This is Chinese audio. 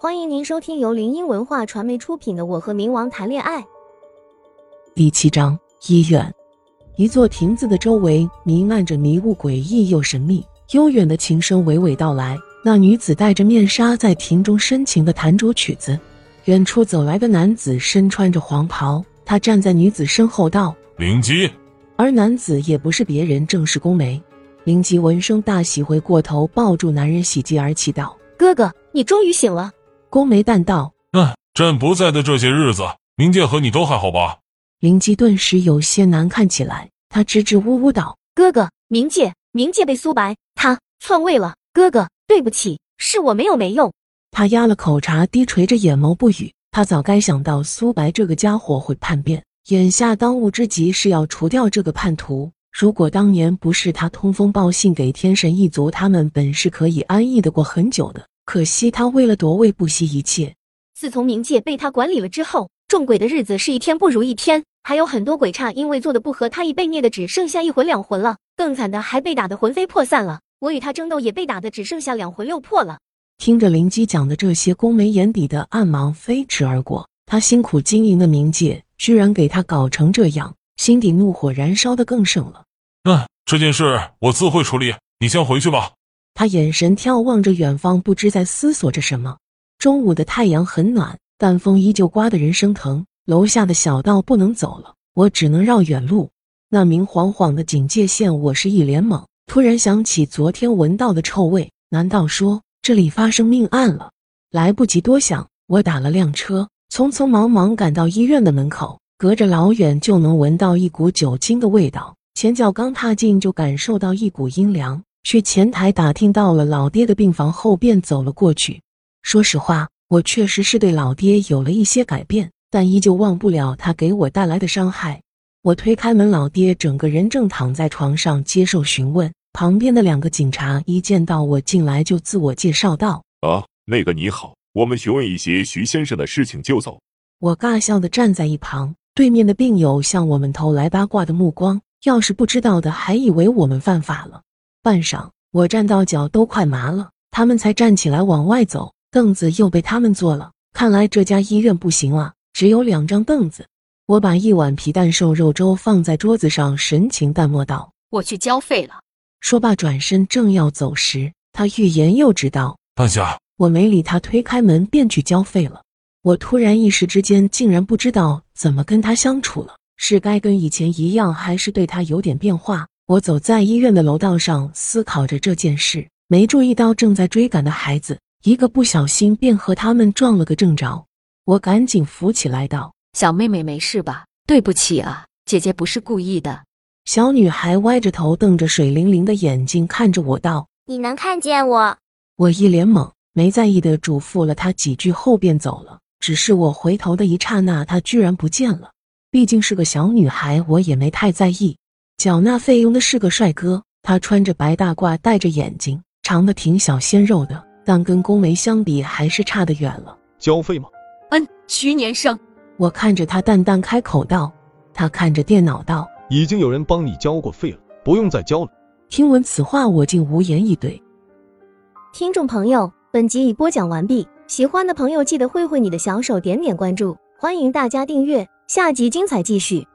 欢迎您收听由林音文化传媒出品的《我和冥王谈恋爱》第七章医院。一座亭子的周围弥漫着迷雾，诡异又神秘。悠远的琴声娓娓道来，那女子戴着面纱在亭中深情地弹着曲子。远处走来的男子身穿着黄袍，他站在女子身后道：“灵姬。”而男子也不是别人，正是宫梅。灵姬闻声大喜，回过头抱住男人，喜极而泣道：“哥哥，你终于醒了。”宫眉淡道：“嗯，朕不在的这些日子，冥界和你都还好吧？”灵姬顿时有些难看起来，她支支吾吾道：“哥哥，冥界，冥界被苏白他篡位了。哥哥，对不起，是我没有没用。”他压了口茶，低垂着眼眸不语。他早该想到苏白这个家伙会叛变。眼下当务之急是要除掉这个叛徒。如果当年不是他通风报信给天神一族，他们本是可以安逸的过很久的。可惜他为了夺位不惜一切。自从冥界被他管理了之后，众鬼的日子是一天不如一天，还有很多鬼差因为做的不合他意，被灭的只剩下一魂两魂了。更惨的还被打得魂飞魄散了。我与他争斗也被打得只剩下两魂六魄了。听着灵姬讲的这些，宫眉眼底的暗芒飞驰而过。他辛苦经营的冥界。居然给他搞成这样，心底怒火燃烧的更盛了。嗯，这件事我自会处理，你先回去吧。他眼神眺望着远方，不知在思索着什么。中午的太阳很暖，但风依旧刮得人生疼。楼下的小道不能走了，我只能绕远路。那明晃晃的警戒线，我是一脸懵。突然想起昨天闻到的臭味，难道说这里发生命案了？来不及多想，我打了辆车。匆匆忙忙赶到医院的门口，隔着老远就能闻到一股酒精的味道。前脚刚踏进，就感受到一股阴凉。去前台打听到了老爹的病房后，便走了过去。说实话，我确实是对老爹有了一些改变，但依旧忘不了他给我带来的伤害。我推开门，老爹整个人正躺在床上接受询问。旁边的两个警察一见到我进来，就自我介绍道：“啊，那个你好。”我们询问一些徐先生的事情就走。我尬笑的站在一旁，对面的病友向我们投来八卦的目光。要是不知道的，还以为我们犯法了。半晌，我站到脚都快麻了，他们才站起来往外走。凳子又被他们坐了，看来这家医院不行啊，只有两张凳子。我把一碗皮蛋瘦肉粥放在桌子上，神情淡漠道：“我去交费了。”说罢转身正要走时，他欲言又止道：“半夏。”我没理他，推开门便去交费了。我突然一时之间竟然不知道怎么跟他相处了，是该跟以前一样，还是对他有点变化？我走在医院的楼道上，思考着这件事，没注意到正在追赶的孩子，一个不小心便和他们撞了个正着。我赶紧扶起来道：“小妹妹没事吧？对不起啊，姐姐不是故意的。”小女孩歪着头，瞪着水灵灵的眼睛看着我道：“你能看见我？”我一脸懵。没在意的嘱咐了她几句后便走了。只是我回头的一刹那，她居然不见了。毕竟是个小女孩，我也没太在意。缴纳费用的是个帅哥，他穿着白大褂，戴着眼镜，长得挺小鲜肉的，但跟宫梅相比还是差得远了。交费吗？嗯，徐年生。我看着他淡淡开口道。他看着电脑道：“已经有人帮你交过费了，不用再交了。”听闻此话，我竟无言以对。听众朋友。本集已播讲完毕，喜欢的朋友记得挥挥你的小手，点点关注，欢迎大家订阅，下集精彩继续。